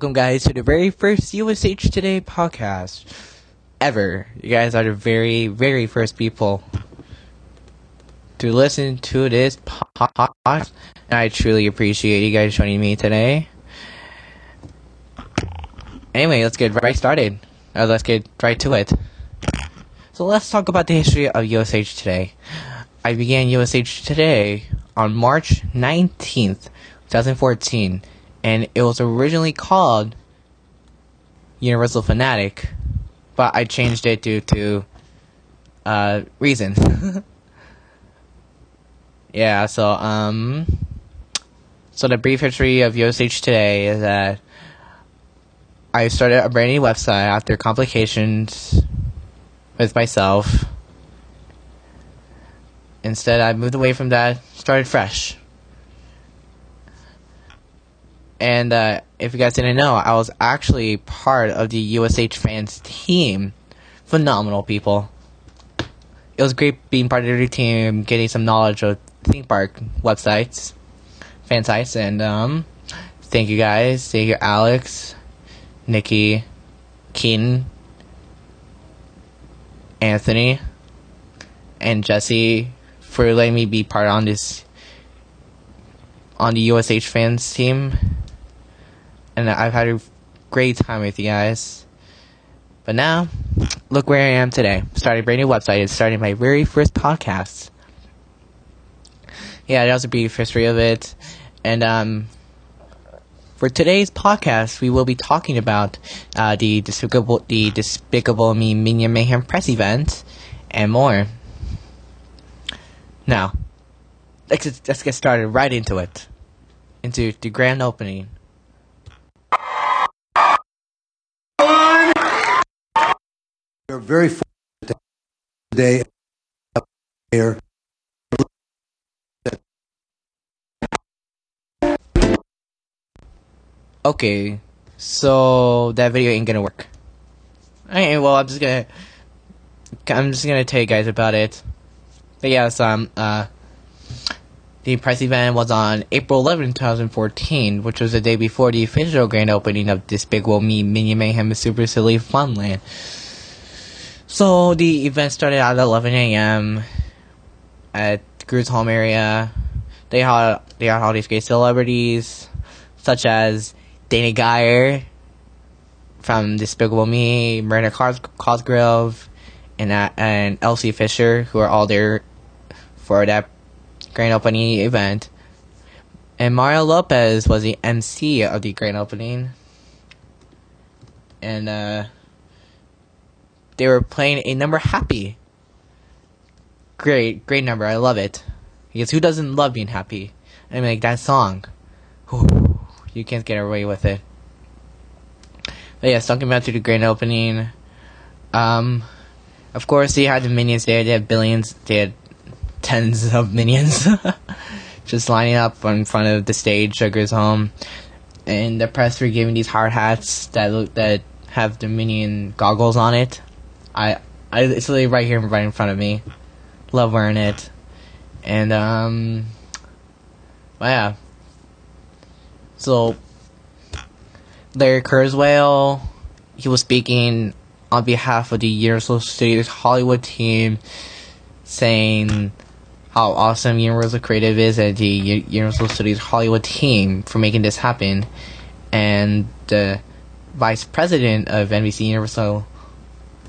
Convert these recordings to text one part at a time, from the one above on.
Welcome, guys, to the very first USH Today podcast ever. You guys are the very, very first people to listen to this podcast. And I truly appreciate you guys joining me today. Anyway, let's get right started. Uh, let's get right to it. So let's talk about the history of USH Today. I began USH Today on March 19th, 2014, and it was originally called Universal Fanatic, but I changed it due to uh, reasons. yeah, so um, so the brief history of USH today is that I started a brand new website after complications with myself. Instead, I moved away from that, started fresh. And uh, if you guys didn't know, I was actually part of the USH fans team. Phenomenal people. It was great being part of the team, getting some knowledge of theme park websites, fan sites, and um, thank you guys. Thank you, Alex, Nikki, Keaton, Anthony, and Jesse for letting me be part on this on the USH fans team and I've had a great time with you guys. But now, look where I am today. Starting a brand new website and starting my very first podcast. Yeah, that was a brief history of it. And um, for today's podcast, we will be talking about uh, the despicable, the Despicable Me Minion Mayhem press event, and more. Now, let's let's get started right into it, into the grand opening We're very fortunate today here. Okay, so that video ain't gonna work. Okay, well I'm just gonna I'm just gonna tell you guys about it. But yes, um uh the press event was on April 11, 2014, which was the day before the official grand opening of this Despicable Me Minion Mayhem Super Silly Funland. So the event started at 11 a.m. at Gru's home area. They had they had all these great celebrities, such as Dana Gaier from Despicable Me, Miranda Cos- Cosgrove, and uh, and Elsie Fisher, who are all there for that grand opening event. And Mario Lopez was the MC of the grand opening. And uh they were playing a number happy. Great, great number. I love it. Because who doesn't love being happy? I mean, like that song. Whew, you can't get away with it. But yeah, talking about to the grand opening. Um, of course, they had the minions there. They had billions. They had tens of minions just lining up in front of the stage, Sugar's home. And the press were giving these hard hats that look that have the minion goggles on it. I, I it's literally right here, right in front of me. Love wearing it, and um, well, yeah. So, Larry Kurtzman, he was speaking on behalf of the Universal Studios Hollywood team, saying how awesome Universal Creative is and the Universal Studios Hollywood team for making this happen, and the vice president of NBC Universal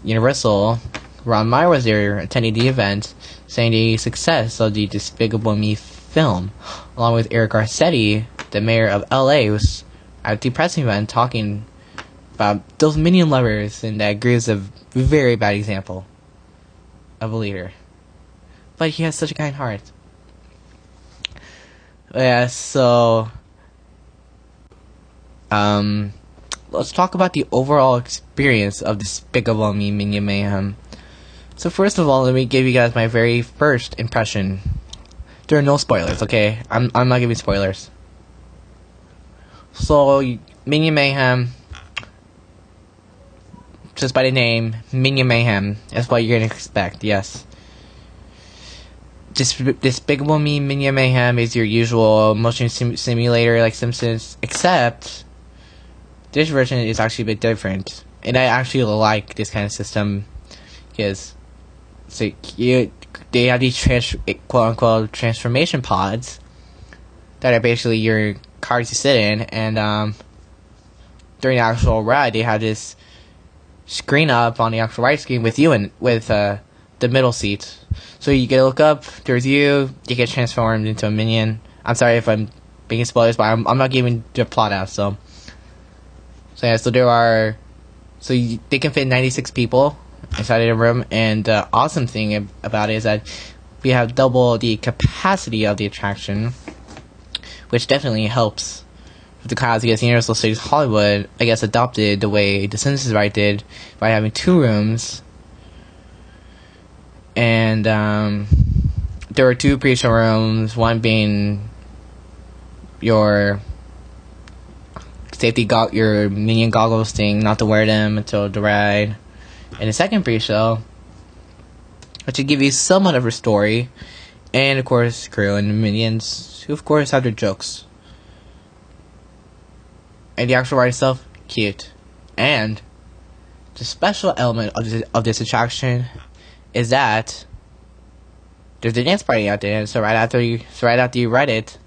Universal, Ron Meyer was there attending the event, saying the success of the Despicable Me film, along with Eric Garcetti, the mayor of LA, was at the press event talking about those minion lovers, and that Grizz a very bad example of a leader. But he has such a kind heart. Yeah, so um let's talk about the overall experience of Despicable Me Minion Mayhem. So first of all, let me give you guys my very first impression. There are no spoilers, okay? I'm I'm not giving spoilers. So Minion Mayhem, just by the name, Minion Mayhem is what you're gonna expect. Yes. Dis- Despicable Me Minion Mayhem is your usual motion sim- simulator like Simpsons, except this version is actually a bit different. And I actually like this kind of system because so you, they have these trans- quote unquote transformation pods that are basically your cars to sit in, and um, during the actual ride, they have this screen up on the actual ride screen with you and with uh, the middle seat. So you get to look up, there's you, you get transformed into a minion. I'm sorry if I'm being spoilers, but I'm, I'm not giving the plot out, so. So yeah, so there are, so you, they can fit 96 people inside the room, and the awesome thing about it is that we have double the capacity of the attraction, which definitely helps with the crowds because Universal Studios Hollywood, I guess, adopted the way the Simpsons Ride did by having two rooms and um, there were two pre-show rooms. One being your safety go- your minion goggles thing, not to wear them until the ride, and the second pre-show, which would give you somewhat of a story, and of course Gru and the minions, who of course have their jokes, and the actual ride itself, cute, and the special element of this, of this attraction is that there's a dance party out there. So right after you, so right after you ride it,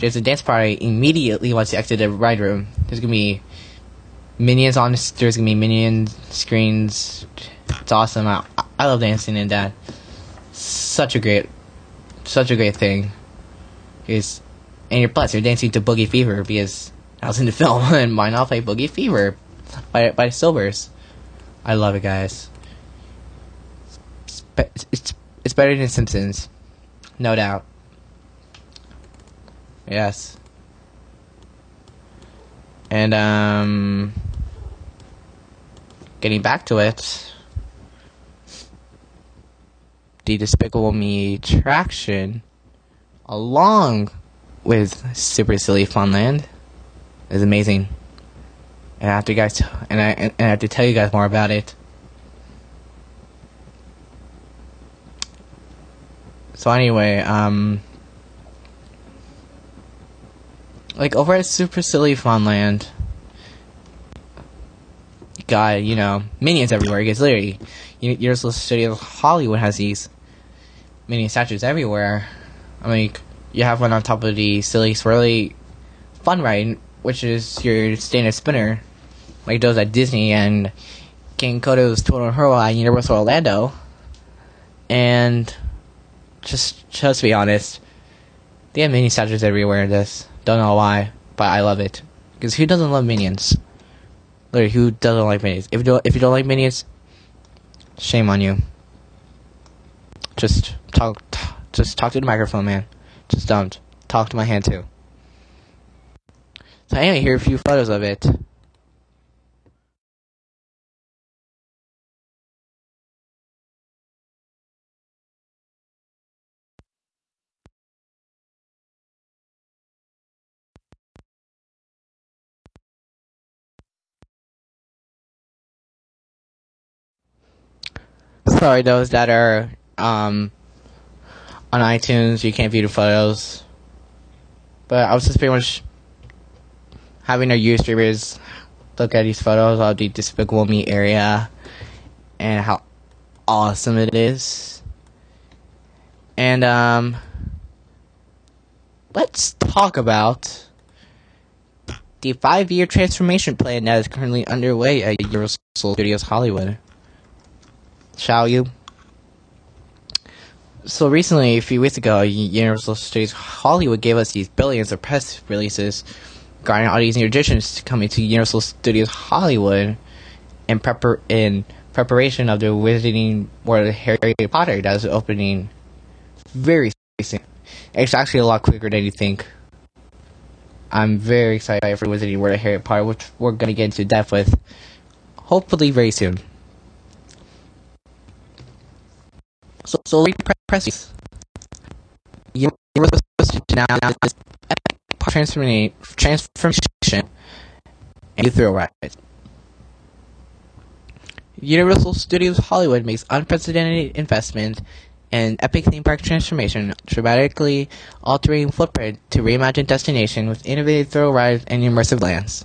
there's a dance party immediately once you exit the ride room. There's gonna be minions on. There's gonna be minion screens. It's awesome. I, I love dancing in that. Such a great, such a great thing. Is and you're plus you're dancing to Boogie Fever because I was in the film and why not play Boogie Fever by by Sylvers. I love it, guys it's it's better than Simpsons, no doubt. Yes. And um, getting back to it, the Despicable Me traction, along with Super Silly Funland, is amazing. And I have to guys, and I and I have to tell you guys more about it. So anyway, um, like over at Super Silly Funland, got you know minions everywhere. Because literally, Universal Studios Hollywood has these minion statues everywhere. I mean, you have one on top of the Silly Swirly Fun Ride, which is your standard spinner, like those at Disney and King Kodo's Total Hero at Universal Orlando, and just just to be honest, they have mini statues everywhere in this. Don't know why, but I love it. Because who doesn't love minions? Literally, who doesn't like minions? If you don't, if you don't like minions, shame on you. Just talk, t- just talk to the microphone, man. Just don't talk to my hand too. So anyway, here are a few photos of it. Sorry, those that are um, on iTunes, you can't view the photos. But I was just pretty much having our Ustreamers look at these photos of the Despicable Me area and how awesome it is. And um, let's talk about the five-year transformation plan that is currently underway at Universal Studios Hollywood shall you? So recently, a few weeks ago, Universal Studios Hollywood gave us these billions of press releases regarding all these new additions coming to Universal Studios Hollywood in prepar- in preparation of the Wizarding World of Harry Potter that is opening very soon. It's actually a lot quicker than you think. I'm very excited for Wizarding World of Harry Potter, which we're going to get into depth with hopefully very soon. So, so press you were supposed to now this transformation, transformation, and you throw right. Universal Studios Hollywood makes unprecedented investment an epic theme park transformation, dramatically altering footprint to reimagine destination with innovative thrill rides and immersive lands.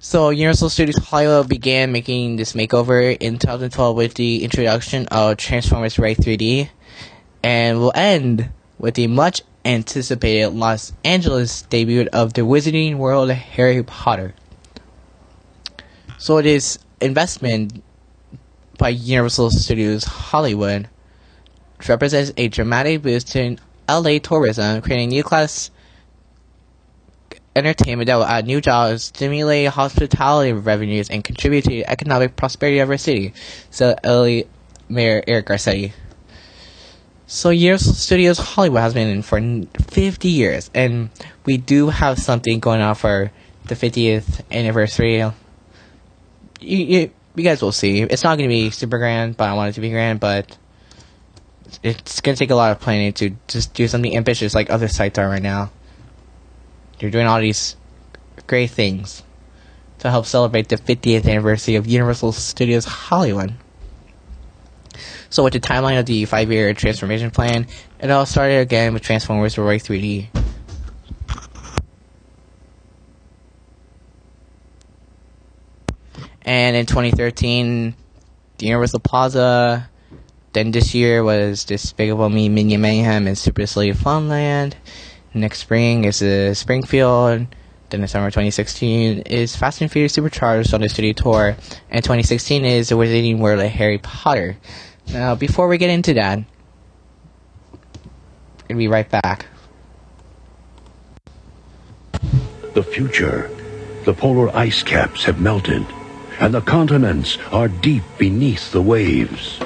So Universal Studios Hollywood began making this makeover in 2012 with the introduction of Transformers Ride 3D, and will end with the much anticipated Los Angeles debut of the Wizarding World Harry Potter. So it is investment by Universal Studios Hollywood represents a dramatic boost in LA tourism, creating new class entertainment that will add new jobs, stimulate hospitality revenues, and contribute to the economic prosperity of our city, said LA Mayor Eric Garcetti. So Universal Studios Hollywood has been in for 50 years, and we do have something going on for the 50th anniversary. You, you, you guys will see. It's not going to be super grand, but I want it to be grand, but it's going to take a lot of planning to just do something ambitious like other sites are right now. You're doing all these great things to help celebrate the 50th anniversary of Universal Studios Hollywood. So with the timeline of the five-year transformation plan, it all started again with Transformers Ride 3D. And in 2013, the Universal Plaza. Then this year was Despicable Me, Minion Mayhem, and Super Silly Funland. Next spring is uh, Springfield. Then in summer 2016 is Fast and Furious Supercharged on the studio tour. And 2016 is the Wizarding World of Harry Potter. Now, before we get into that, we're gonna be right back. The future. The polar ice caps have melted, and the continents are deep beneath the waves.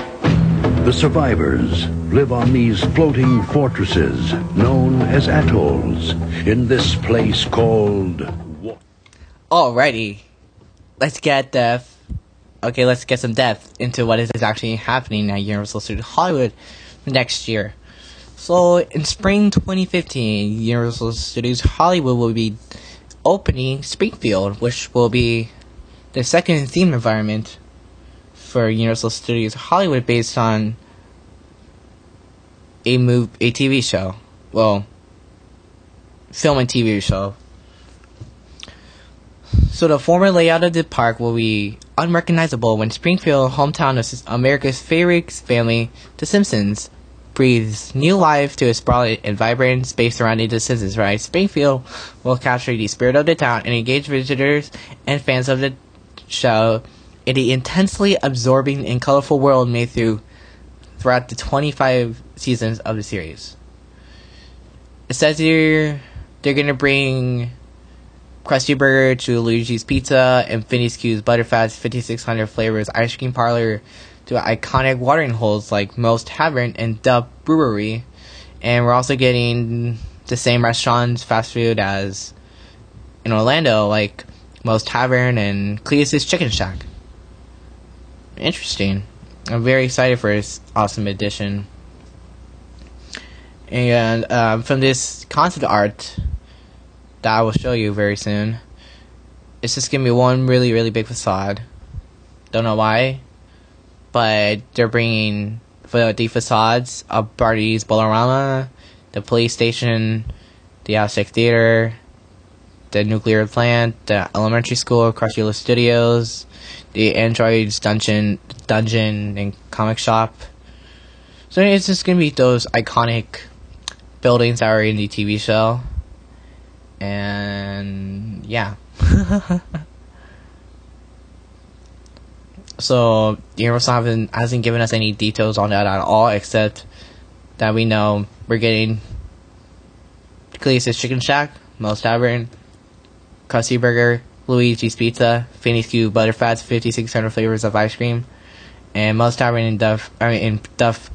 The survivors live on these floating fortresses known as atolls in this place called. Alrighty, let's get depth. Okay, let's get some depth into what is actually happening at Universal Studios Hollywood next year. So, in spring 2015, Universal Studios Hollywood will be opening Springfield, which will be the second theme environment for Universal Studios Hollywood based on a move a TV show. Well, film and TV show. So the former layout of the park will be unrecognizable when Springfield, hometown of America's favorite family, The Simpsons, breathes new life to a sprawling and vibrant space surrounding The Simpsons ride. Springfield will capture the spirit of the town and engage visitors and fans of the show in the intensely absorbing and colorful world made through throughout the 25 seasons of the series. It says here they're gonna bring Krusty Burger to Luigi's Pizza and Phineas Q. Butterfat's 5600 flavors ice cream parlor to iconic watering holes like Moe's Tavern and Duff Brewery. And we're also getting the same restaurants, fast food as in Orlando, like Moe's Tavern and Cletus's Chicken Shack. Interesting. I'm very excited for this awesome edition. And um, from this concept art that I will show you very soon, it's just gonna be one really, really big facade. Don't know why, but they're bringing the facades of Barney's Bowlarama, the police station, the Aztec Theater, the nuclear plant, the elementary school, Krustylu Studios, the Androids Dungeon, Dungeon and Comic Shop. So it's just gonna be those iconic buildings that are in the TV show, and yeah. so Universal haven't hasn't given us any details on that at all, except that we know we're getting Cletus's Chicken Shack, Moe's Tavern, Krusty Burger, Luigi's Pizza, Phineas Q. Butterfat's 5600 flavors of ice cream, and Moe's Tavern in Duff, I mean, in Duff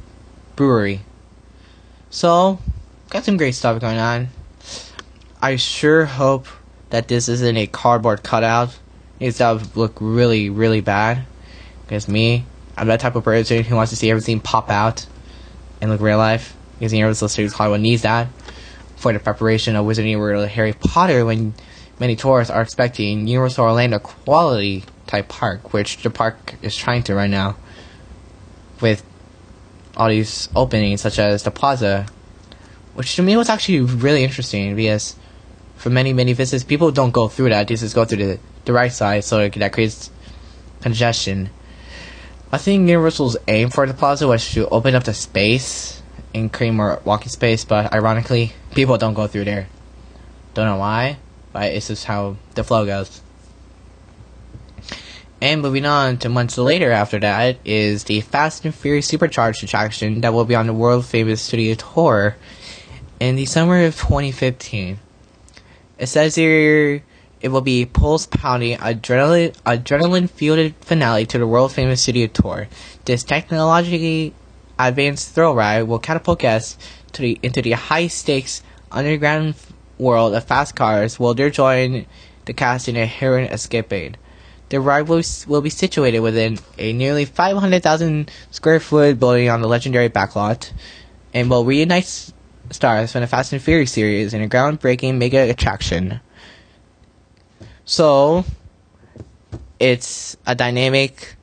Brewery. So, got some great stuff going on. I sure hope that this isn't a cardboard cutout. It's that would look really, really bad. Because me, I'm that type of person who wants to see everything pop out and look real life. Because Universal Studios Hollywood needs that for the preparation of Wizarding World of Harry Potter when many tourists are expecting Universal Orlando quality type park, which the park is trying to right now with all these openings, such as the plaza, which to me was actually really interesting because for many many visits, people don't go through that; they just go through the the right side, so that creates congestion. I think Universal's aim for the plaza was to open up the space and create more walking space, but ironically, people don't go through there. Don't know why, but it's just how the flow goes. And moving on to months later after that is the Fast and Furious Supercharged attraction that will be on the world famous studio tour in the summer of 2015. It says here it will be pulse pounding adrenaline adrenaline fueled finale to the world famous studio tour. This technologically advanced thrill ride will catapult guests to the into the high stakes underground world of fast cars while they join the cast in a harrowing escapade. The ride will, will be situated within a nearly 500,000 square foot building on the legendary backlot and will reunite stars from the Fast and Furious series in a groundbreaking mega attraction. So, it's a dynamic,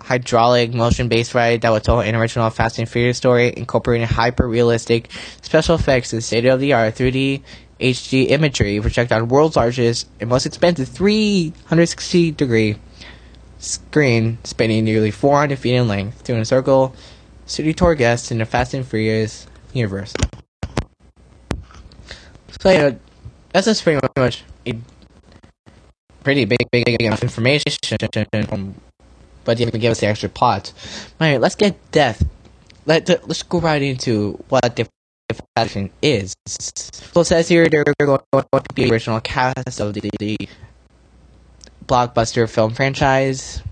hydraulic, motion based ride that will tell an original Fast and Furious story, incorporating hyper realistic special effects and state of the art 3D HD imagery projected on world's largest and most expensive 360 degree screen spanning nearly 400 feet in length to encircle city tour guests in the Fast and Furious universe. So, you know, that's just pretty much a pretty big, big, big enough information but you can give us the extra plot. Alright, let's get death. Let, let's go right into what the fashion is. So it says here they're going to be the original cast of the, the blockbuster film franchise.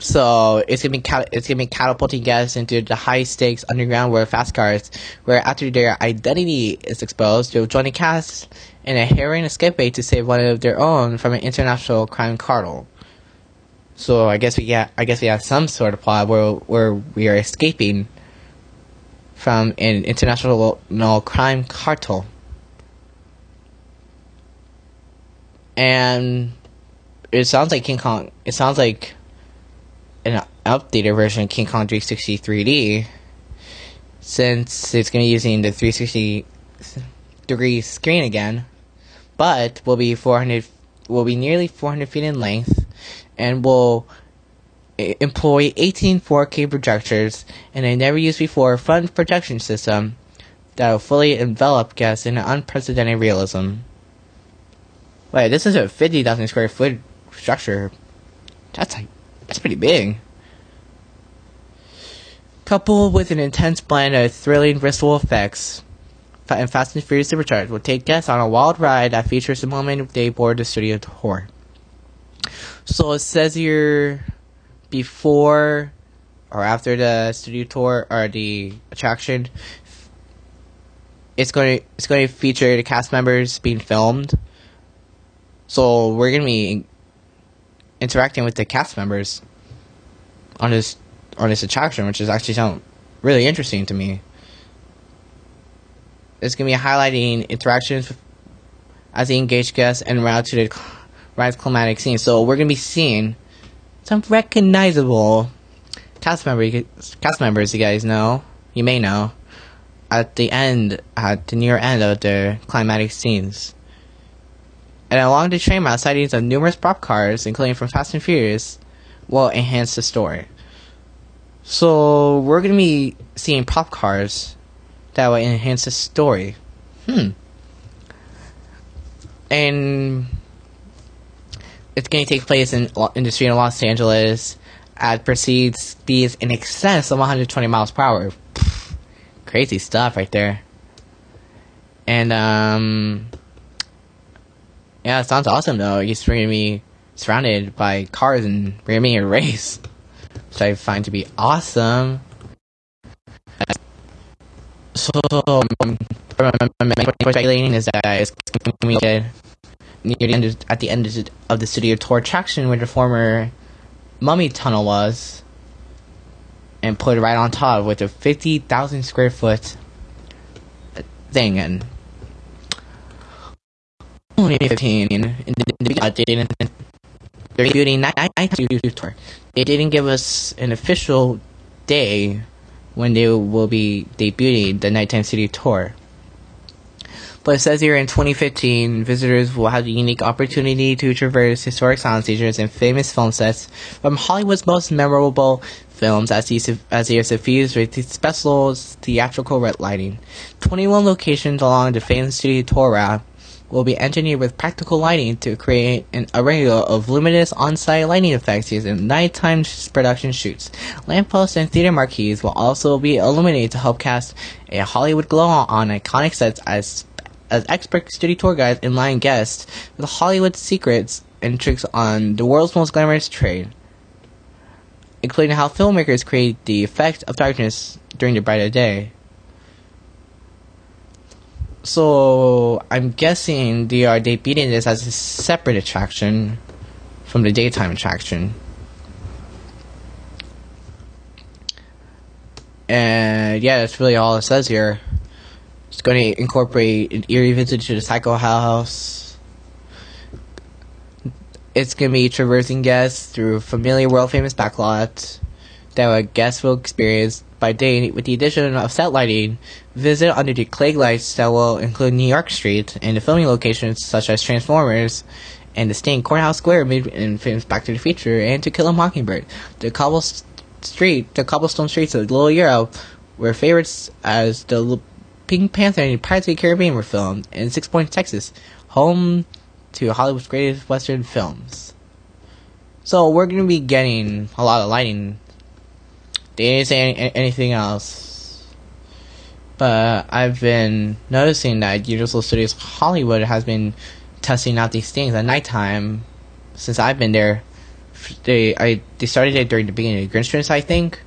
So it's gonna be it's gonna be catapulting guests into the high stakes underground world of fast cars, where after their identity is exposed, they'll join the cast in a harrowing escapade to save one of their own from an international crime cartel. So I guess we get I guess we have some sort of plot where where we are escaping from an international crime cartel. And it sounds like King Kong it sounds like an updated version of King Kong 360 3D since it's going to be using the 360 degree screen again but will be 400 will be nearly 400 feet in length and will e- employ 18 4K projectors and a never used before front projection system that will fully envelop guests in unprecedented realism. Wait, this is a 50,000 square foot structure. That's like, that's pretty big. Coupled with an intense blend of thrilling visual effects, and Fast and Furious Supercharged will take guests on a wild ride that features the moment they board the studio tour. So it says here before or after the studio tour or the attraction, it's going to it's going to feature the cast members being filmed. So we're going to be interacting with the cast members on this on this attraction, which is actually sound really interesting to me. It's going to be highlighting interactions as the engaged guests and route to the ride's climatic scene. So we're to be seeing some recognizable cast member cast members. You guys know, you may know, at the end, at the near end of the climatic scenes. And along the train route, sightings of numerous prop cars, including from Fast and Furious, will enhance the story. So we're gonna be seeing prop cars that will enhance the story. Hmm. And it's going to take place in in street of Los Angeles at perceived speeds in excess of 120 miles per hour. Crazy stuff right there. And um, yeah, it sounds awesome though. You're going to be surrounded by cars and we're going to be in a race, which I find to be awesome. So, um, speculating is that it's going to be near the end of, at the end of the- city of tour attraction where the former mummy tunnel was and put it right on top with a 50,000 square foot thing and only 15 in the, in the beginning, debuting Nighttime Studio Tour. They didn't give us an official day when they will be debuting the Nighttime Studio Tour. But it says here in 2015, visitors will have the unique opportunity to traverse historic sound stages and famous film sets from Hollywood's most memorable films as these as they are suffused with special theatrical red lighting. 21 locations along the famous studio tour route will be engineered with practical lighting to create an array of luminous on-site lighting effects used in nighttime production shoots. Lampposts and theater marquees will also be illuminated to help cast a Hollywood glow on iconic sets as as expert studio tour guides and line guests with Hollywood secrets and tricks on the world's most glamorous trade, including how filmmakers create the effect of darkness during the brighter day. So I'm guessing they are debuting this as a separate attraction from the daytime attraction. And yeah, that's really all it says here. It's going to incorporate an eerie visit to the Psycho House. It's going to be traversing guests through familiar world famous backlots that guests will experience by day with the addition of set lighting. Visit under the Klieg lights that will include New York Street and the filming locations such as Transformers and the Sting Courthouse Square made in films Back to the Future and To Kill a Mockingbird. The cobble street, the cobblestone streets of Little Europe were favorites as the Pink Panther and Pirates of the Caribbean were filmed in Six Points, Texas, home to Hollywood's greatest Western films. So we're going to be getting a lot of lighting. They didn't say any, anything else. But I've been noticing that Universal Studios Hollywood has been testing out these things at nighttime since I've been there. They I they started it during the beginning of Grinch I think.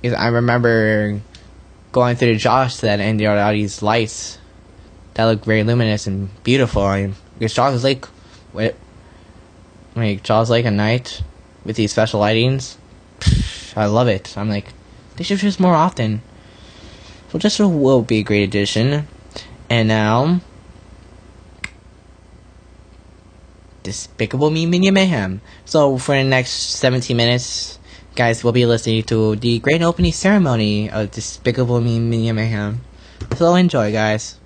Because I remember going through the Jaws set and there are all these lights that look very luminous and beautiful. I mean, because Jaws Lake, with like Jaws Lake at night with these special lightings, I love it. I'm like, they should just more often. So this will be a great addition. And now, Despicable Me Minion Mayhem. So for the next 17 minutes, guys, we'll be listening to the grand opening ceremony of Despicable Me Minion Mayhem. So enjoy, guys.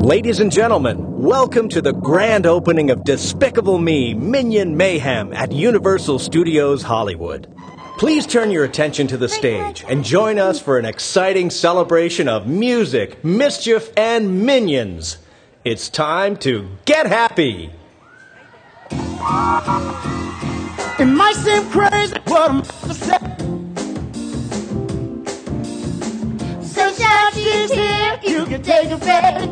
Ladies and gentlemen, welcome to the grand opening of Despicable Me Minion Mayhem at Universal Studios Hollywood. Please turn your attention to the stage and join us for an exciting celebration of music, mischief, and minions. It's time to get happy! It might seem crazy what I'm saying. Sunshine is here, you can take a bet.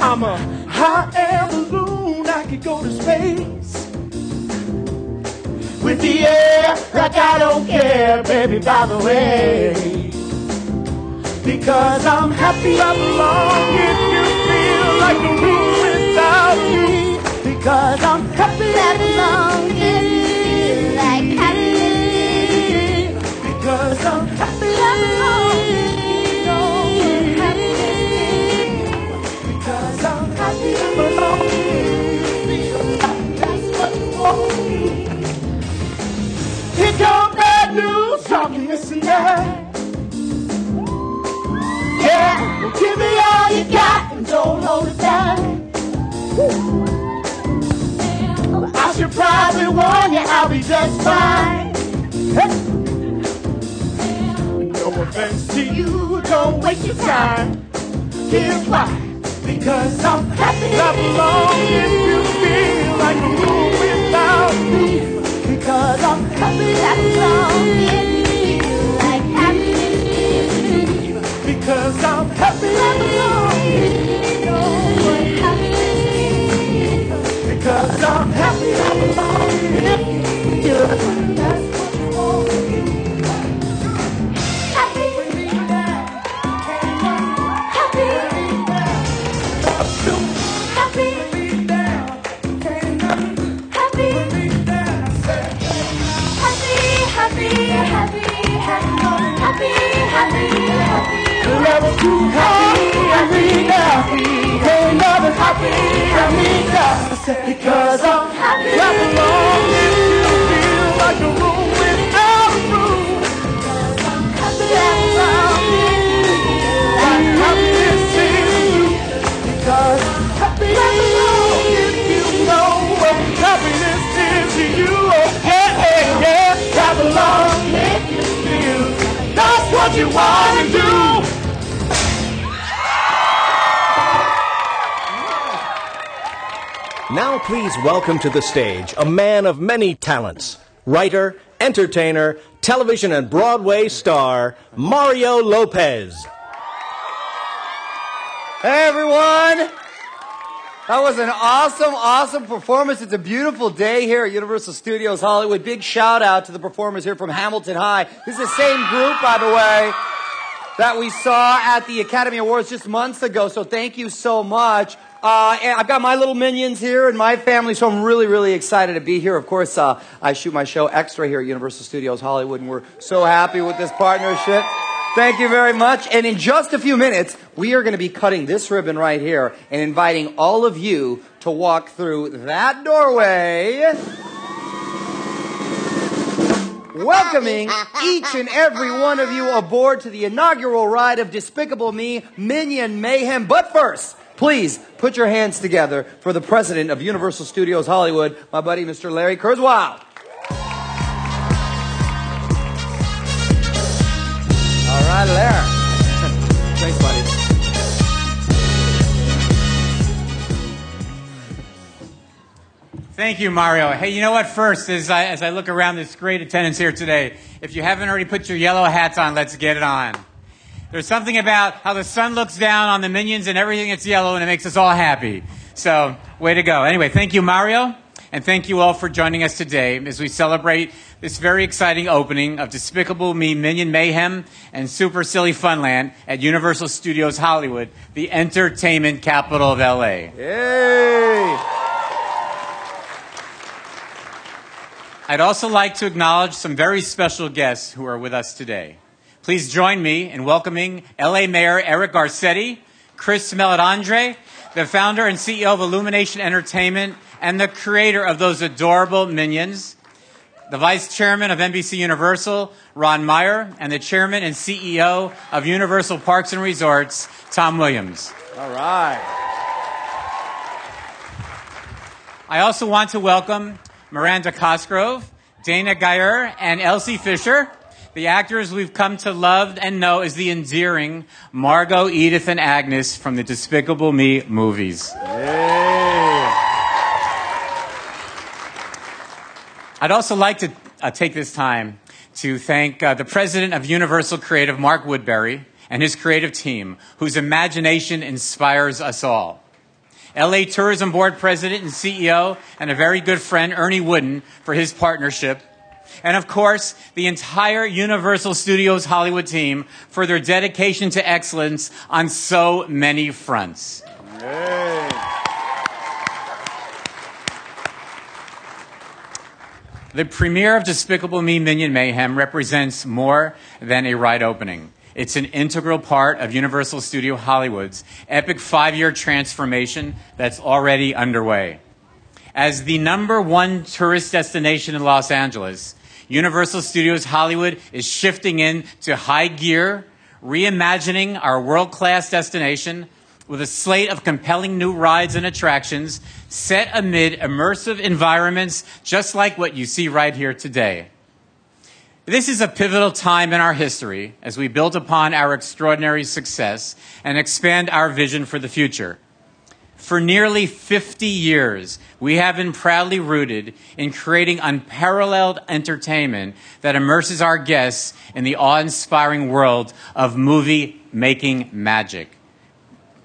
I'm a hot air balloon, I could go to space. With the air, like I don't care, baby, by the way. Because I'm happy I belong if you feel like a room. Because I'm happy I belong if you feel like happy. Because I'm happy I belong. You know we're happy. Because I'm happy I belong. That's what you want. Here come bad news, talking this and that. Yeah, well, give me warn you, I'll be just fine. Hey. No offense to you, don't waste your time. Here's why. Because I'm happy I belong if you feel like a room without me. Because I'm happy I belong if you feel like happy. Because I'm happy I belong. Happy, happy, happy, happy, happy, happy, happy. happy, happy, happy. Happy, happy, happy. I said because I'm happy. Feel that's what you want to do. Now, please welcome to the stage a man of many talents writer, entertainer, television and Broadway star, Mario Lopez. Hey everyone! That was an awesome, awesome performance. It's a beautiful day here at Universal Studios Hollywood. Big shout out to the performers here from Hamilton High. This is the same group, by the way, that we saw at the Academy Awards just months ago. So thank you so much. Uh, I've got my little minions here and my family, so I'm really, really excited to be here. Of course, uh, I shoot my show extra here at Universal Studios Hollywood, and we're so happy with this partnership. Thank you very much. And in just a few minutes, we are going to be cutting this ribbon right here and inviting all of you to walk through that doorway. Welcoming each and every one of you aboard to the inaugural ride of Despicable Me Minion Mayhem. But first, please put your hands together for the president of Universal Studios Hollywood, my buddy Mr. Larry Kurtzman. All right, Larry. Thanks, buddy. Thank you, Mario. Hey, you know what? First, as I, as I look around this great attendance here today, if you haven't already put your yellow hats on, let's get it on. There's something about how the sun looks down on the minions and everything that's yellow, and it makes us all happy. So, way to go. Anyway, thank you, Mario, and thank you all for joining us today as we celebrate this very exciting opening of Despicable Me Minion Mayhem and Super Silly Funland at Universal Studios Hollywood, the entertainment capital of LA. Yay! I'd also like to acknowledge some very special guests who are with us today. Please join me in welcoming LA Mayor Eric Garcetti, Chris Meledandri, the founder and CEO of Illumination Entertainment and the creator of those adorable minions, the vice chairman of NBC Universal, Ron Meyer, and the chairman and CEO of Universal Parks and Resorts, Tom Williams. All right. I also want to welcome Miranda Cosgrove, Dana Gaier, and Elsie Fisher, the actors we've come to love and know is the endearing Margo, Edith, and Agnes from the Despicable Me movies. I'd also like to uh, take this time to thank uh, the president of Universal Creative, Mark Woodbury, and his creative team, whose imagination inspires us all. LA Tourism Board President and CEO, and a very good friend, Ernie Wooden, for his partnership. And of course, the entire Universal Studios Hollywood team for their dedication to excellence on so many fronts. The premiere of Despicable Me Minion Mayhem represents more than a ride opening. It's an integral part of Universal Studio Hollywood's epic five year transformation that's already underway. As the number one tourist destination in Los Angeles, Universal Studios Hollywood is shifting into high gear, reimagining our world class destination with a slate of compelling new rides and attractions set amid immersive environments just like what you see right here today. This is a pivotal time in our history as we build upon our extraordinary success and expand our vision for the future. For nearly 50 years, we have been proudly rooted in creating unparalleled entertainment that immerses our guests in the awe inspiring world of movie making magic.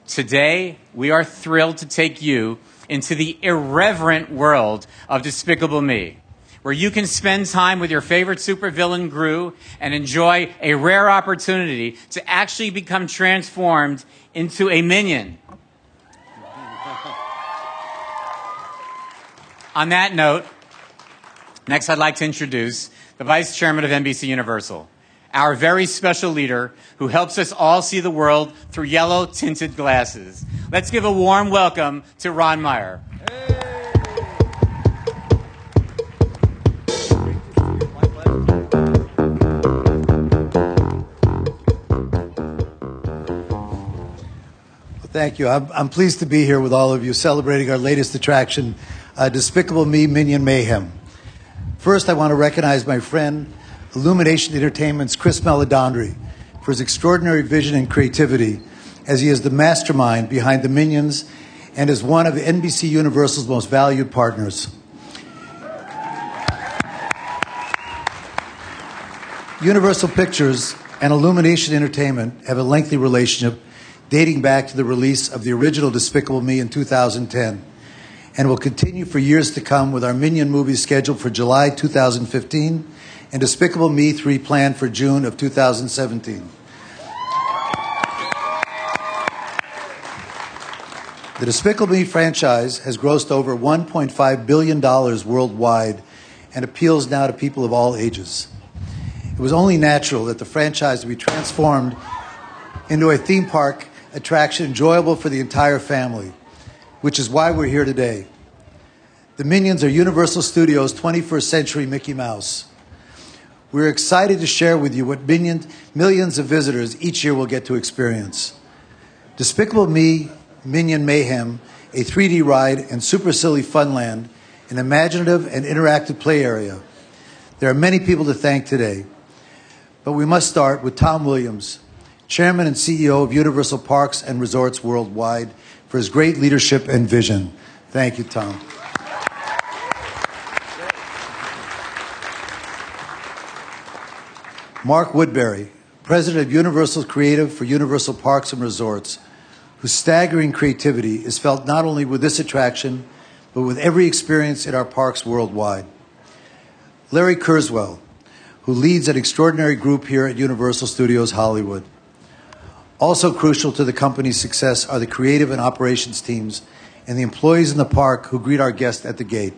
Today, we are thrilled to take you into the irreverent world of Despicable Me, where you can spend time with your favorite supervillain Gru and enjoy a rare opportunity to actually become transformed into a minion. On that note, next I'd like to introduce the Vice Chairman of NBC Universal, our very special leader who helps us all see the world through yellow tinted glasses. Let's give a warm welcome to Ron Meyer. Thank you. I'm, I'm pleased to be here with all of you celebrating our latest attraction, uh, Despicable Me Minion Mayhem. First, I want to recognize my friend, Illumination Entertainment's Chris Meledandri, for his extraordinary vision and creativity, as he is the mastermind behind the Minions and is one of NBC Universal's most valued partners. Universal Pictures and Illumination Entertainment have a lengthy relationship dating back to the release of the original Despicable Me in 2010 and will continue for years to come with our Minion movie scheduled for July 2015 and Despicable Me 3 planned for June of 2017. The Despicable Me franchise has grossed over $1.5 billion worldwide and appeals now to people of all ages. It was only natural that the franchise be transformed into a theme park attraction enjoyable for the entire family, which is why we're here today. The Minions are Universal Studios' 21st century Mickey Mouse. We're excited to share with you what millions, millions of visitors each year will get to experience. Despicable Me, Minion Mayhem, a 3D ride, and Super Silly Funland, an imaginative and interactive play area. There are many people to thank today, but we must start with Tom Williams, Chairman and CEO of Universal Parks and Resorts Worldwide, for his great leadership and vision. Thank you, Tom. Mark Woodbury, President of Universal Creative for Universal Parks and Resorts, whose staggering creativity is felt not only with this attraction, but with every experience in our parks worldwide. Larry Kurtzman, who leads an extraordinary group here at Universal Studios Hollywood. Also crucial to the company's success are the creative and operations teams and the employees in the park who greet our guests at the gate,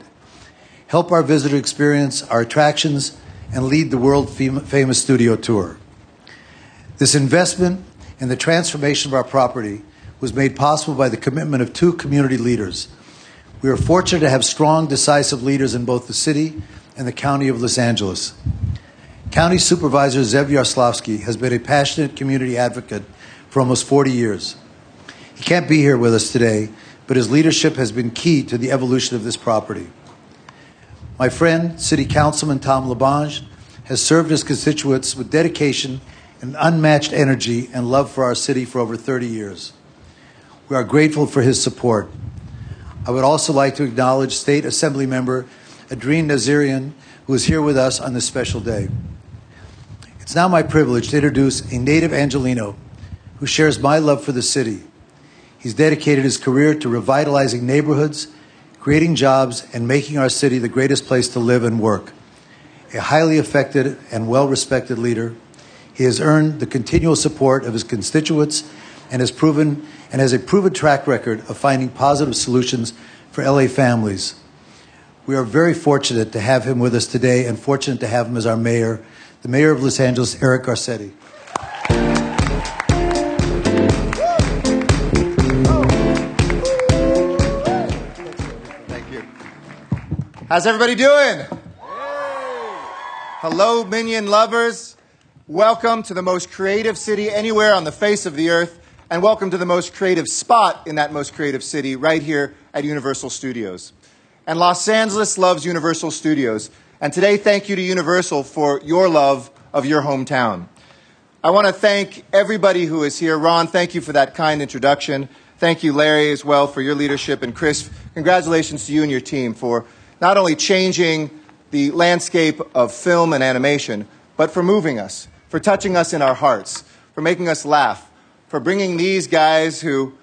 help our visitor experience our attractions, and lead the world famous studio tour. This investment and the transformation of our property was made possible by the commitment of two community leaders. We are fortunate to have strong, decisive leaders in both the city and the county of Los Angeles. County Supervisor Zev Yaroslavsky has been a passionate community advocate for almost 40 years. He can't be here with us today, but his leadership has been key to the evolution of this property. My friend, City Councilman Tom LaBonge, has served his constituents with dedication and unmatched energy and love for our city for over 30 years. We are grateful for his support. I would also like to acknowledge State Assembly Member Adrin Nazarian, who is here with us on this special day. It's now my privilege to introduce a native Angelino who shares my love for the city. He's dedicated his career to revitalizing neighborhoods, creating jobs, and making our city the greatest place to live and work. A highly effective and well respected leader, he has earned the continual support of his constituents and has proven and has a proven track record of finding positive solutions for LA families. We are very fortunate to have him with us today and fortunate to have him as our mayor, the mayor of Los Angeles, Eric Garcetti. How's everybody doing? Hello, Minion lovers. Welcome to the most creative city anywhere on the face of the earth, and welcome to the most creative spot in that most creative city right here at Universal Studios. And Los Angeles loves Universal Studios. And today, thank you to Universal for your love of your hometown. I want to thank everybody who is here. Ron, thank you for that kind introduction. Thank you, Larry, as well, for your leadership. And Chris, congratulations to you and your team for not only changing the landscape of film and animation, but for moving us, for touching us in our hearts, for making us laugh, for bringing these guys who,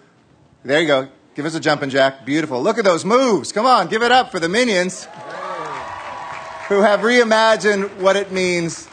there you go, give us a jumping jack, beautiful. Look at those moves. Come on, give it up for the minions who have reimagined what it means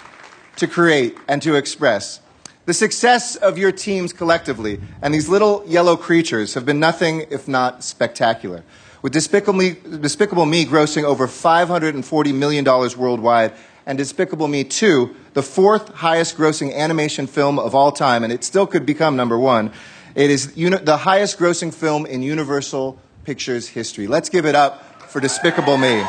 to create and to express. The success of your teams collectively and these little yellow creatures have been nothing if not spectacular. With Despicable Me, Despicable Me grossing over $540 million worldwide, and Despicable Me 2, the fourth highest grossing animation film of all time, and it still could become number one. It is uni- the highest grossing film in Universal Pictures history. Let's give it up for Despicable Me.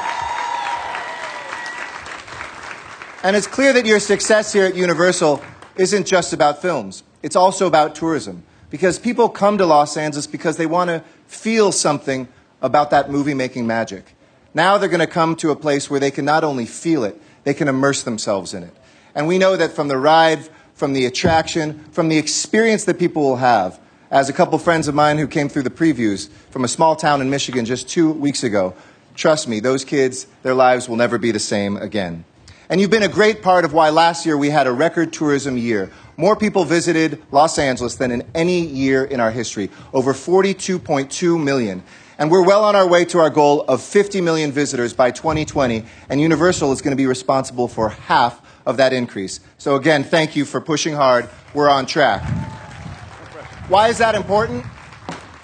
And it's clear that your success here at Universal isn't just about films, it's also about tourism. Because people come to Los Angeles because they want to feel something about that movie making magic. Now they're going to come to a place where they can not only feel it, they can immerse themselves in it. And we know that from the ride, from the attraction, from the experience that people will have, as a couple friends of mine who came through the previews from a small town in Michigan just two weeks ago, trust me, those kids, their lives will never be the same again. And you've been a great part of why last year we had a record tourism year. More people visited Los Angeles than in any year in our history, over 42.2 million. And we're well on our way to our goal of 50 million visitors by 2020, and Universal is going to be responsible for half of that increase. So, again, thank you for pushing hard. We're on track. Why is that important?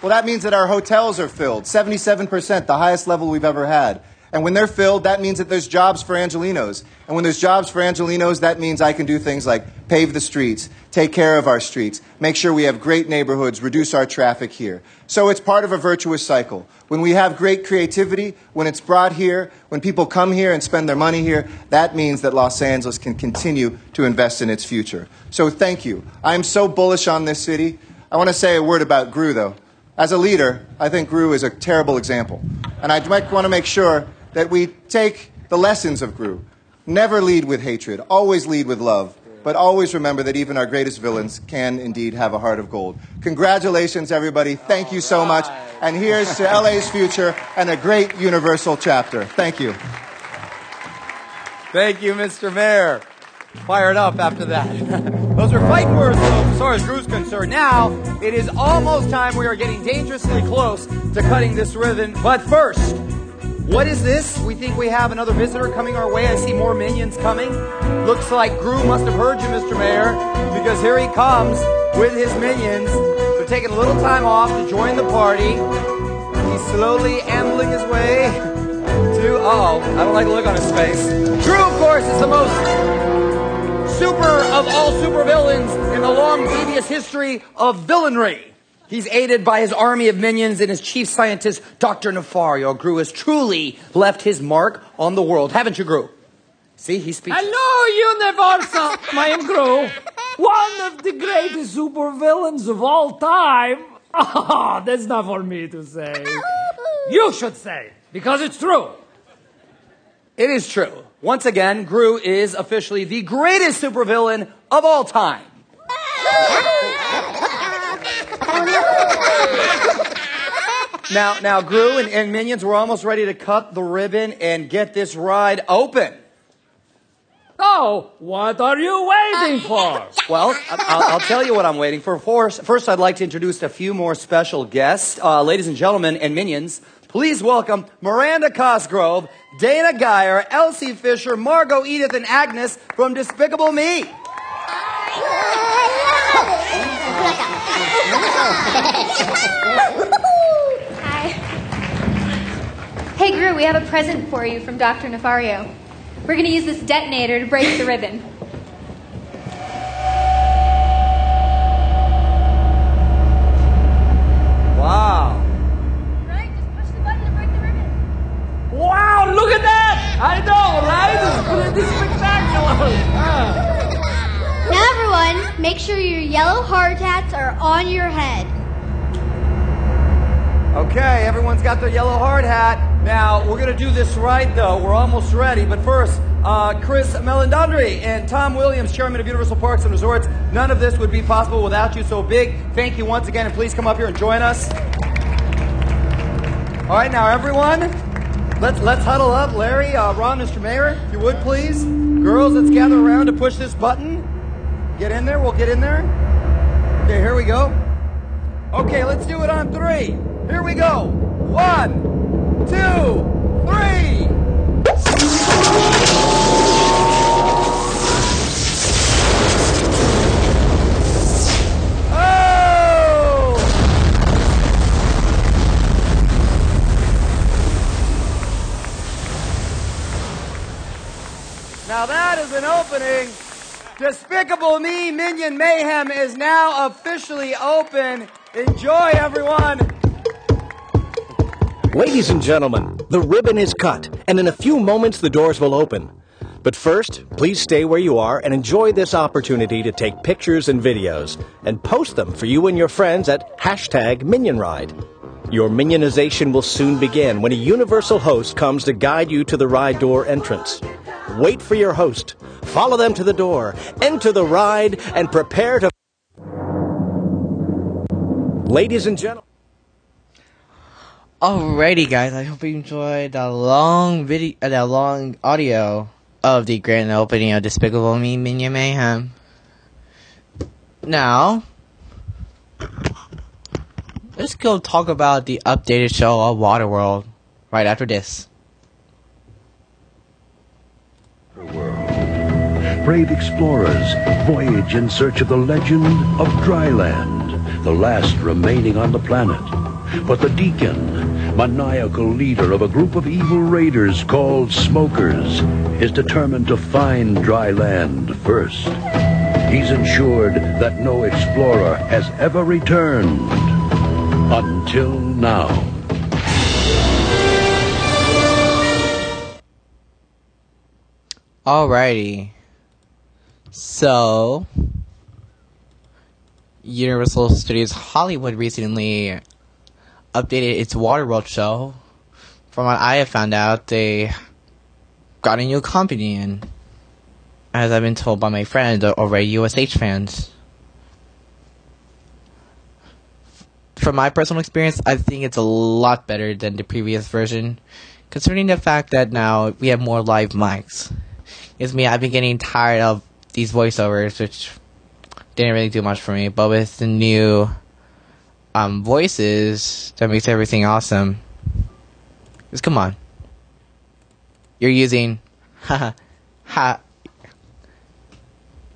Well, that means that our hotels are filled 77%, the highest level we've ever had. And when they're filled, that means that there's jobs for Angelinos. And when there's jobs for Angelinos, that means I can do things like pave the streets, take care of our streets, make sure we have great neighborhoods, reduce our traffic here. So it's part of a virtuous cycle. When we have great creativity, when it's brought here, when people come here and spend their money here, that means that Los Angeles can continue to invest in its future. So thank you. I'm so bullish on this city. I want to say a word about Gru, though. As a leader, I think Gru is a terrible example. And I might want to make sure that we take the lessons of Gru. Never lead with hatred, always lead with love, but always remember that even our greatest villains can indeed have a heart of gold. Congratulations, everybody. Thank you so much. And here's to LA's future and a great Universal chapter. Thank you. Thank you, Mr. Mayor. Fired up after that. Those are fight words, though, as far as Gru's concerned. Now, it is almost time. We are getting dangerously close to cutting this ribbon. But first, what is this? We think we have another visitor coming our way. I see more minions coming. Looks like Gru must have heard you, Mr. Mayor, because here he comes with his minions. They're taking a little time off to join the party. He's slowly ambling his way to. Oh, I don't like the look on his face. Gru, of course, is the most super of all supervillains in the long, devious history of villainry. He's aided by his army of minions and his chief scientist, Dr. Nefario. Gru has truly left his mark on the world, haven't you, Gru? See, he speaks. Hello, Universal! I am Gru, one of the greatest supervillains of all time. Ah, that's not for me to say. You should say, because it's true. It is true. Once again, Gru is officially the greatest supervillain of all time. Now, now, Gru and, and Minions, we're almost ready to cut the ribbon and get this ride open. Oh, what are you waiting for? Well, I'll, I'll tell you what I'm waiting for. First, first, I'd like to introduce a few more special guests. Uh, ladies and gentlemen and minions, please welcome Miranda Cosgrove, Dana Gaier, Elsie Fisher, Margo, Edith, and Agnes from Despicable Me. Hi. Hey, Gru, we have a present for you from Dr. Nefario. We're going to use this detonator to break the ribbon. Wow. Right? Just push the button to break the ribbon. Wow, look at that! I know, right? It's pretty spectacular. Ah. Now, everyone, make sure your yellow hard hats are on your head. Okay, everyone's got their yellow hard hat. Now, we're going to do this right, though. We're almost ready. But first, uh, Chris Meledandri and Tom Williams, Chairman of Universal Parks and Resorts. None of this would be possible without you. So big thank you once again, and please come up here and join us. All right, now, everyone, let's, let's huddle up. Larry, uh, Ron, Mr. Mayor, if you would, please. Girls, let's gather around to push this button. Get in there. We'll get in there. Okay, here we go. Okay, let's do it on three. Here we go. One, two, three! Oh! Now that is an opening. Despicable Me Minion Mayhem is now officially open. Enjoy, everyone. Ladies and gentlemen, the ribbon is cut, and in a few moments the doors will open. But first, please stay where you are and enjoy this opportunity to take pictures and videos and post them for you and your friends at hashtag MinionRide. Your minionization will soon begin when a universal host comes to guide you to the ride door entrance. Wait for your host, follow them to the door, enter the ride, and prepare to. Ladies and gentlemen. Alrighty, guys. I hope you enjoyed the long video, uh, the long audio of the grand opening of Despicable Me Minion Mayhem. Now, let's go talk about the updated show of Waterworld right after this. Brave explorers voyage in search of the legend of Dryland, the last remaining on the planet. But the Deacon, maniacal leader of a group of evil raiders called Smokers, is determined to find dry land first. He's ensured that no explorer has ever returned. Until now. Alrighty. So, Universal Studios Hollywood recently updated its Waterworld show. From what I have found out, they got a new company and as I've been told by my friends over at USH fans. From my personal experience, I think it's a lot better than the previous version, considering the fact that now we have more live mics. It's me, I've been getting tired of these voiceovers, which didn't really do much for me, but with the new um, voices, that makes everything awesome. Just come on. You're using, ha ha,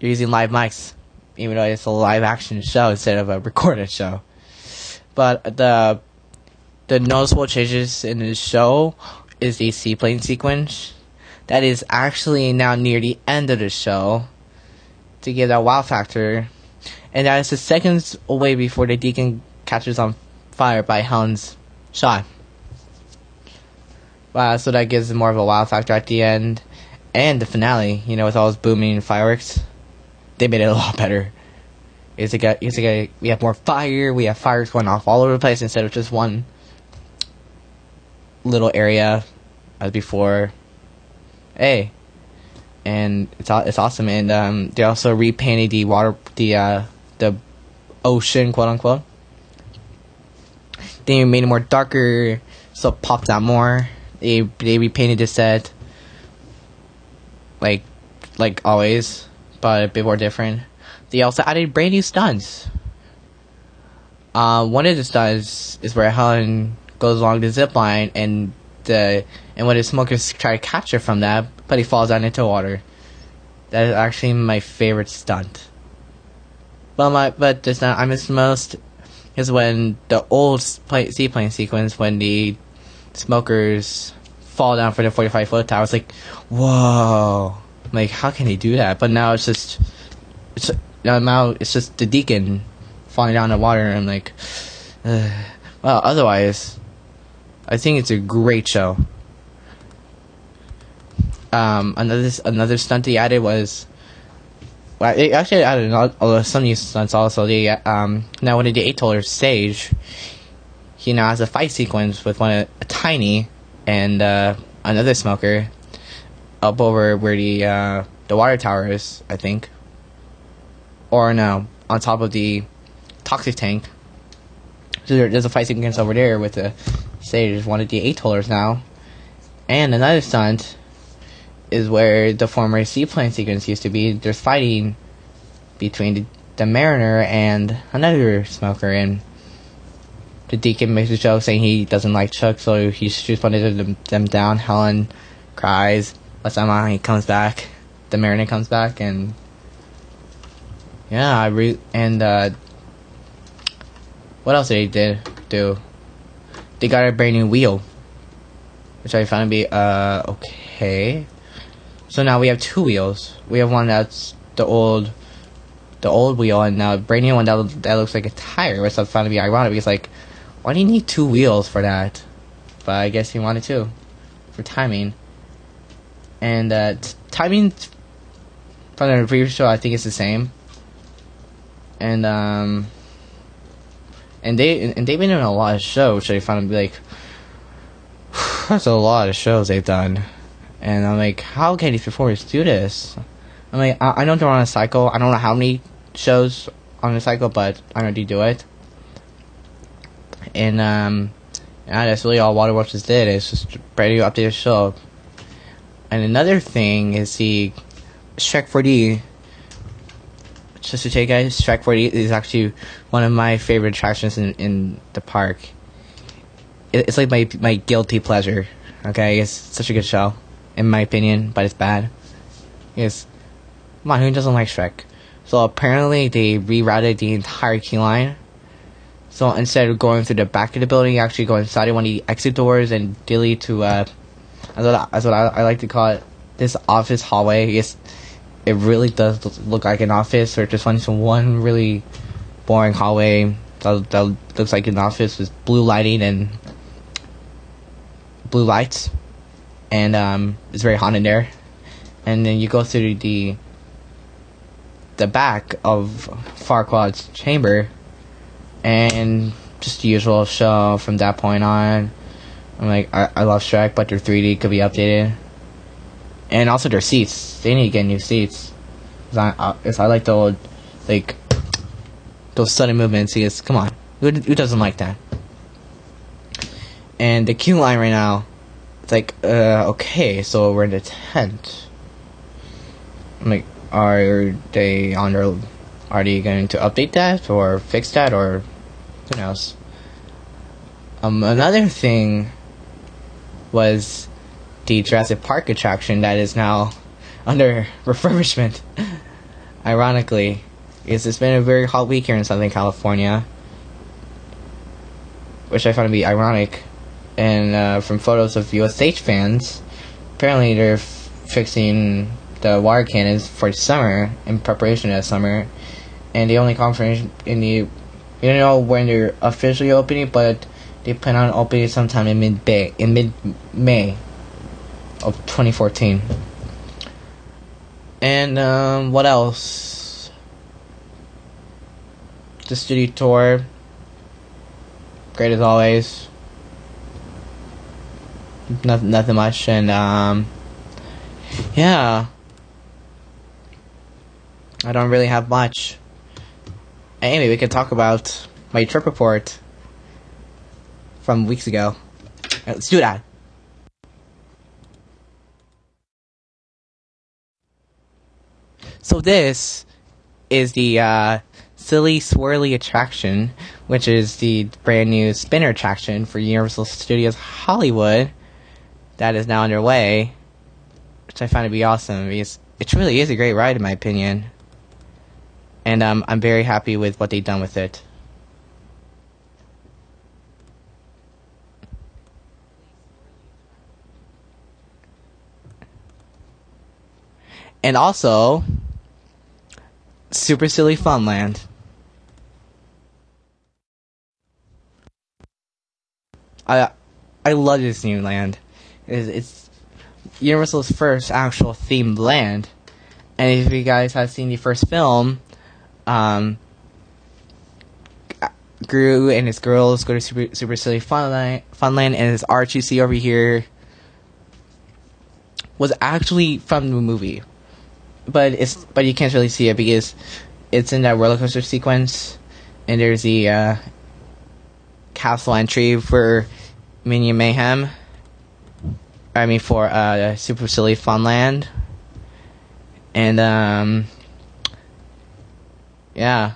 you're using live mics, even though it's a live action show instead of a recorded show. But the the noticeable changes in the show is the seaplane sequence that is actually now near the end of the show to give that wow factor, and that is the seconds away before the deacon catches on fire by Helen's shot. Wow, so that gives more of a wow factor at the end, and the finale. You know, with all those booming fireworks, they made it a lot better. It's like a, it's like a, we have more fire. We have fires going off all over the place instead of just one little area as before. Hey, and it's it's awesome. And um, they also repainted the water, the uh, the ocean, quote unquote. They made it more darker, so it popped out more. They they repainted the set, like like always, but a bit more different. They also added brand new stunts. Uh, one of the stunts is where Helen goes along the zip line and the and when the smokers try to catch her from that, but he falls down into water. That is actually my favorite stunt. But my but the stunt I miss the most is when the old seaplane sequence when the smokers fall down for the 45 foot tower. It's like, whoa! Like how can they do that? But now it's just it's now it's just the deacon falling down the water and I'm like, uh, well, otherwise, I think it's a great show. Um, another another stunt he added was, well, it actually added a lot- some new stunts also. The um now when did eight dollar stage, he now has a fight sequence with one a tiny and uh, another smoker up over where the uh, the water tower is, I think, or no, on top of the toxic tank. So there, there's a fight sequence over there with the stage. One of the atollers now, and another stunt is where the former seaplane sequence used to be. There's fighting between the, mariner and another smoker, and the deacon makes a joke saying he doesn't like Chuck, so he shoots one of them, down. Helen cries, but somehow he comes back. The mariner comes back, and yeah, I re and uh, what else did they did do? They got a brand new wheel, which I found to be uh okay. So now we have two wheels. We have one that's the old, the old wheel, and now a brand new one that that looks like a tire, which I found to be ironic because like, why do you need two wheels for that? But I guess he wanted to, for timing. And uh, t- timing from the previous show, I think it's the same. And um, and they and they've been doing a lot of shows, so I found to be like, that's a lot of shows they've done. And I'm like, how can these performers do this? I'm like, I, I know they're on a cycle. I don't know how many shows on the cycle, but I know they do it. And um, yeah, that's really all Waterworld did. It's just a brand new updated show. And another thing is the Shrek 4D. Just to tell you guys, Shrek 4D is actually one of my favorite attractions in, in the park. It, it's like my my guilty pleasure. Okay, it's such a good show, in my opinion, but it's bad. Come on, who doesn't like Shrek? So apparently they rerouted the entire key line. So instead of going through the back of the building, you actually go inside one of the exit doors and dilly to uh, that's what I, that's what I, I like to call it. This office hallway. It's it really does look like an office, or just one one really boring hallway that, that looks like an office with blue lighting and blue lights, and um, it's very hot in there. And then you go through the the back of Farquaad's chamber, and just the usual show from that point on. I'm like, I, I love Shrek, but their 3D could be updated, and also their seats. They need to get new seats. Cause I, I, cause I like the old, like those sudden movements. Come on, who, who doesn't like that? And the queue line right now, it's like, uh, okay, so we're in the tent. Like, are they on their, are they going to update that or fix that or who knows? Um, another thing was the Jurassic Park attraction that is now under refurbishment. Ironically, because it's been a very hot week here in Southern California, which I found to be ironic. And uh, from photos of USH fans, apparently they're f- fixing the water cannons for summer in preparation of summer, and the only confirmation in the you don't know when they're officially opening, but they plan on opening sometime in mid May in mid May of 2014. And um, what else? The studio tour, great as always. Nothing, nothing much, and um, yeah. I don't really have much. Anyway, we can talk about my trip report from weeks ago. Let's do that. So this is the uh, silly swirly attraction, which is the brand new spinner attraction for Universal Studios Hollywood that is now underway, which I find to be awesome because it really is a great ride in my opinion, and um, I'm very happy with what they've done with it. And also, Super Silly Funland. I I love this new land. It's, it's Universal's first actual themed land, and if you guys have seen the first film, um, Gru and his girls go to Super, Super Silly Funland, Funland, and his arch you see over here was actually from the movie but it's but you can't really see it because it's in that roller coaster sequence, and there's the uh, castle entry for Minion Mayhem. I mean for uh, Super Silly Funland, and um, yeah.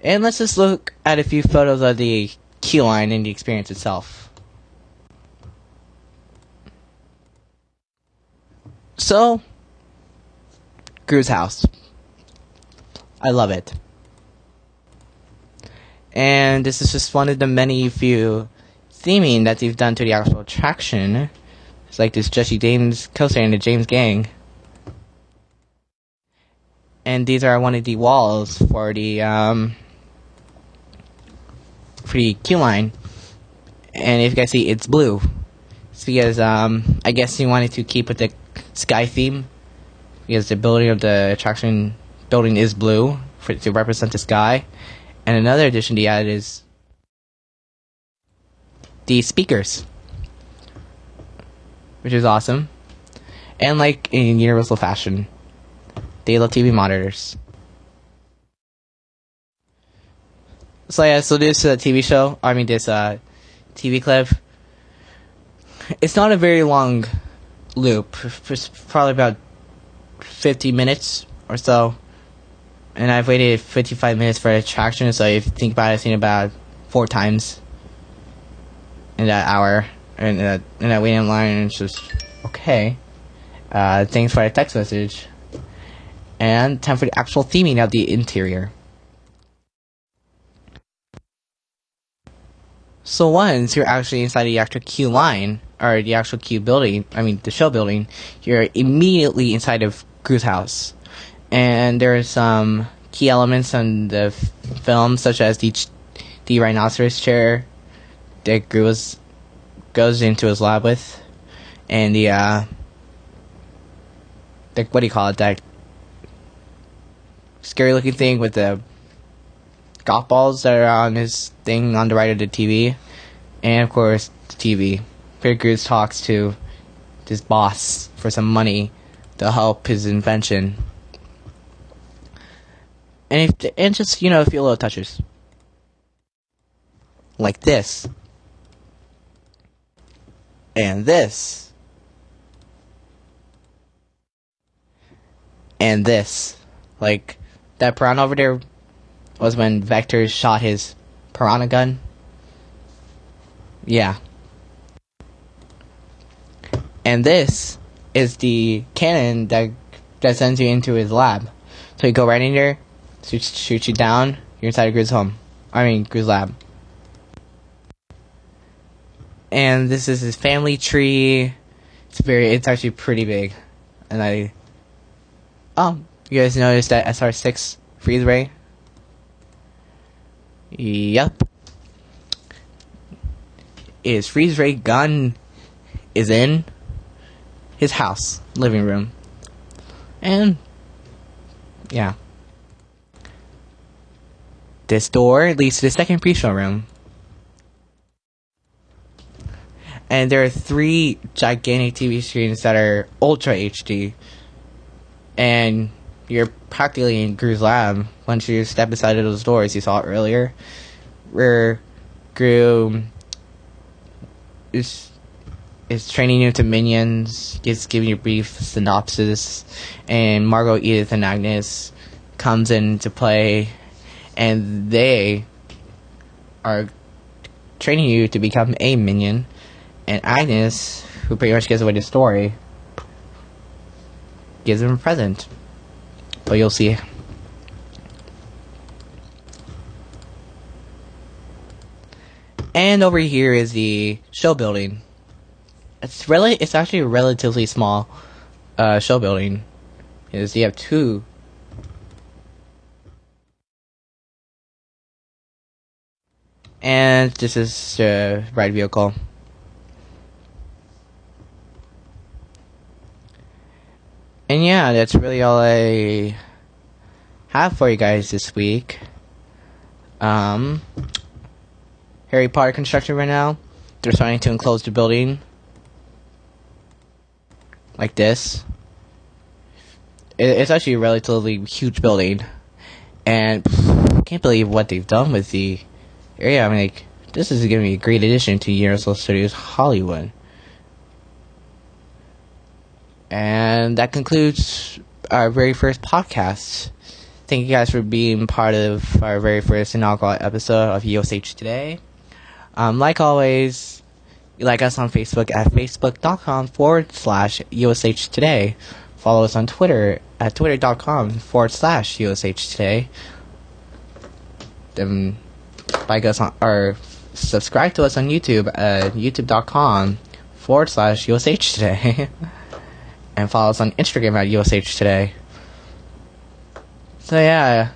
And let's just look at a few photos of the key line and the experience itself. So, Gru's house. I love it. And this is just one of the many few theming that they've done to the actual attraction. It's like this Jesse James coaster and the James Gang. And these are one of the walls for the um, for the queue line. And if you guys see, it's blue. It's because um, I guess he wanted to keep with the sky theme because the building of the attraction building is blue for to represent the sky. And another addition added is the speakers, which is awesome. And like in Universal fashion, they love TV monitors. So yeah, so this uh, TV show, I mean this uh, TV clip, it's not a very long loop. It's probably about 50 minutes or so. And I've waited 55 minutes for attraction, so if you think about it, I've seen about four times in that hour. And uh, in that waiting line, and it's just, okay. Uh, thanks for the text message. And time for the actual theming of the interior. So once you're actually inside the actual queue line, or the actual queue building, I mean the show building, you're immediately inside of Gru's house. And there are some key elements in the f- film, such as the, ch- the rhinoceros chair that Gru was, goes into his lab with, and the, uh, the, what do you call it, that scary looking thing with the golf balls that are on his thing on the right of the TV, and of course the TV. Peter Cruz talks to his boss for some money to help his invention, and if, and just you know a few little touches like this and this and this like that piranha over there was when Vector shot his piranha gun. Yeah. And this is the cannon that that sends you into his lab. So you go right in there, shoots shoot you down, you're inside of Gru's home. I mean Gru's lab. And this is his family tree. It's very it's actually pretty big. And I Oh, you guys noticed that SR six freeze ray? Yep. His freeze ray gun is in his house, living room. And yeah. This door leads to the second pre-show room. And there are three gigantic TV screens that are ultra HD. And you're practically in Gru's lab once you step inside of those doors. You saw earlier, where Gru is is training you to minions, is giving you a brief synopsis, and Margo, Edith, and Agnes comes into play, and they are training you to become a minion, and Agnes, who pretty much gives away the story, gives him a present. But you'll see. And over here is the show building. It's really, it's actually a relatively small uh, show building. Is you have two. And this is the ride vehicle. And yeah, that's really all I have for you guys this week. Um, Harry Potter construction right now. They're starting to enclose the building. Like this. It, it's actually a relatively huge building. And I can't believe what they've done with the area. I mean, like, this is going to be a great addition to Universal Studios Hollywood. And that concludes our very first podcast. Thank you guys for being part of our very first inaugural episode of USH Today. Um, like always, like us on Facebook at facebook.com forward slash USH Today. Follow us on Twitter at twitter.com forward slash USH Today. Then like us on, or subscribe to us on YouTube at youtube.com forward slash USH today. and follow us on Instagram at USH today. So yeah,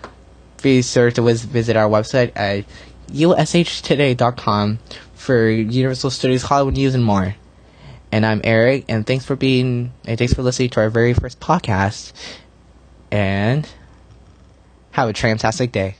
be sure to vis- visit our website at ushtoday.com for Universal Studios Hollywood news and more. And I'm Eric, and thanks for being, and thanks for listening to our very first podcast. And have a fantastic day.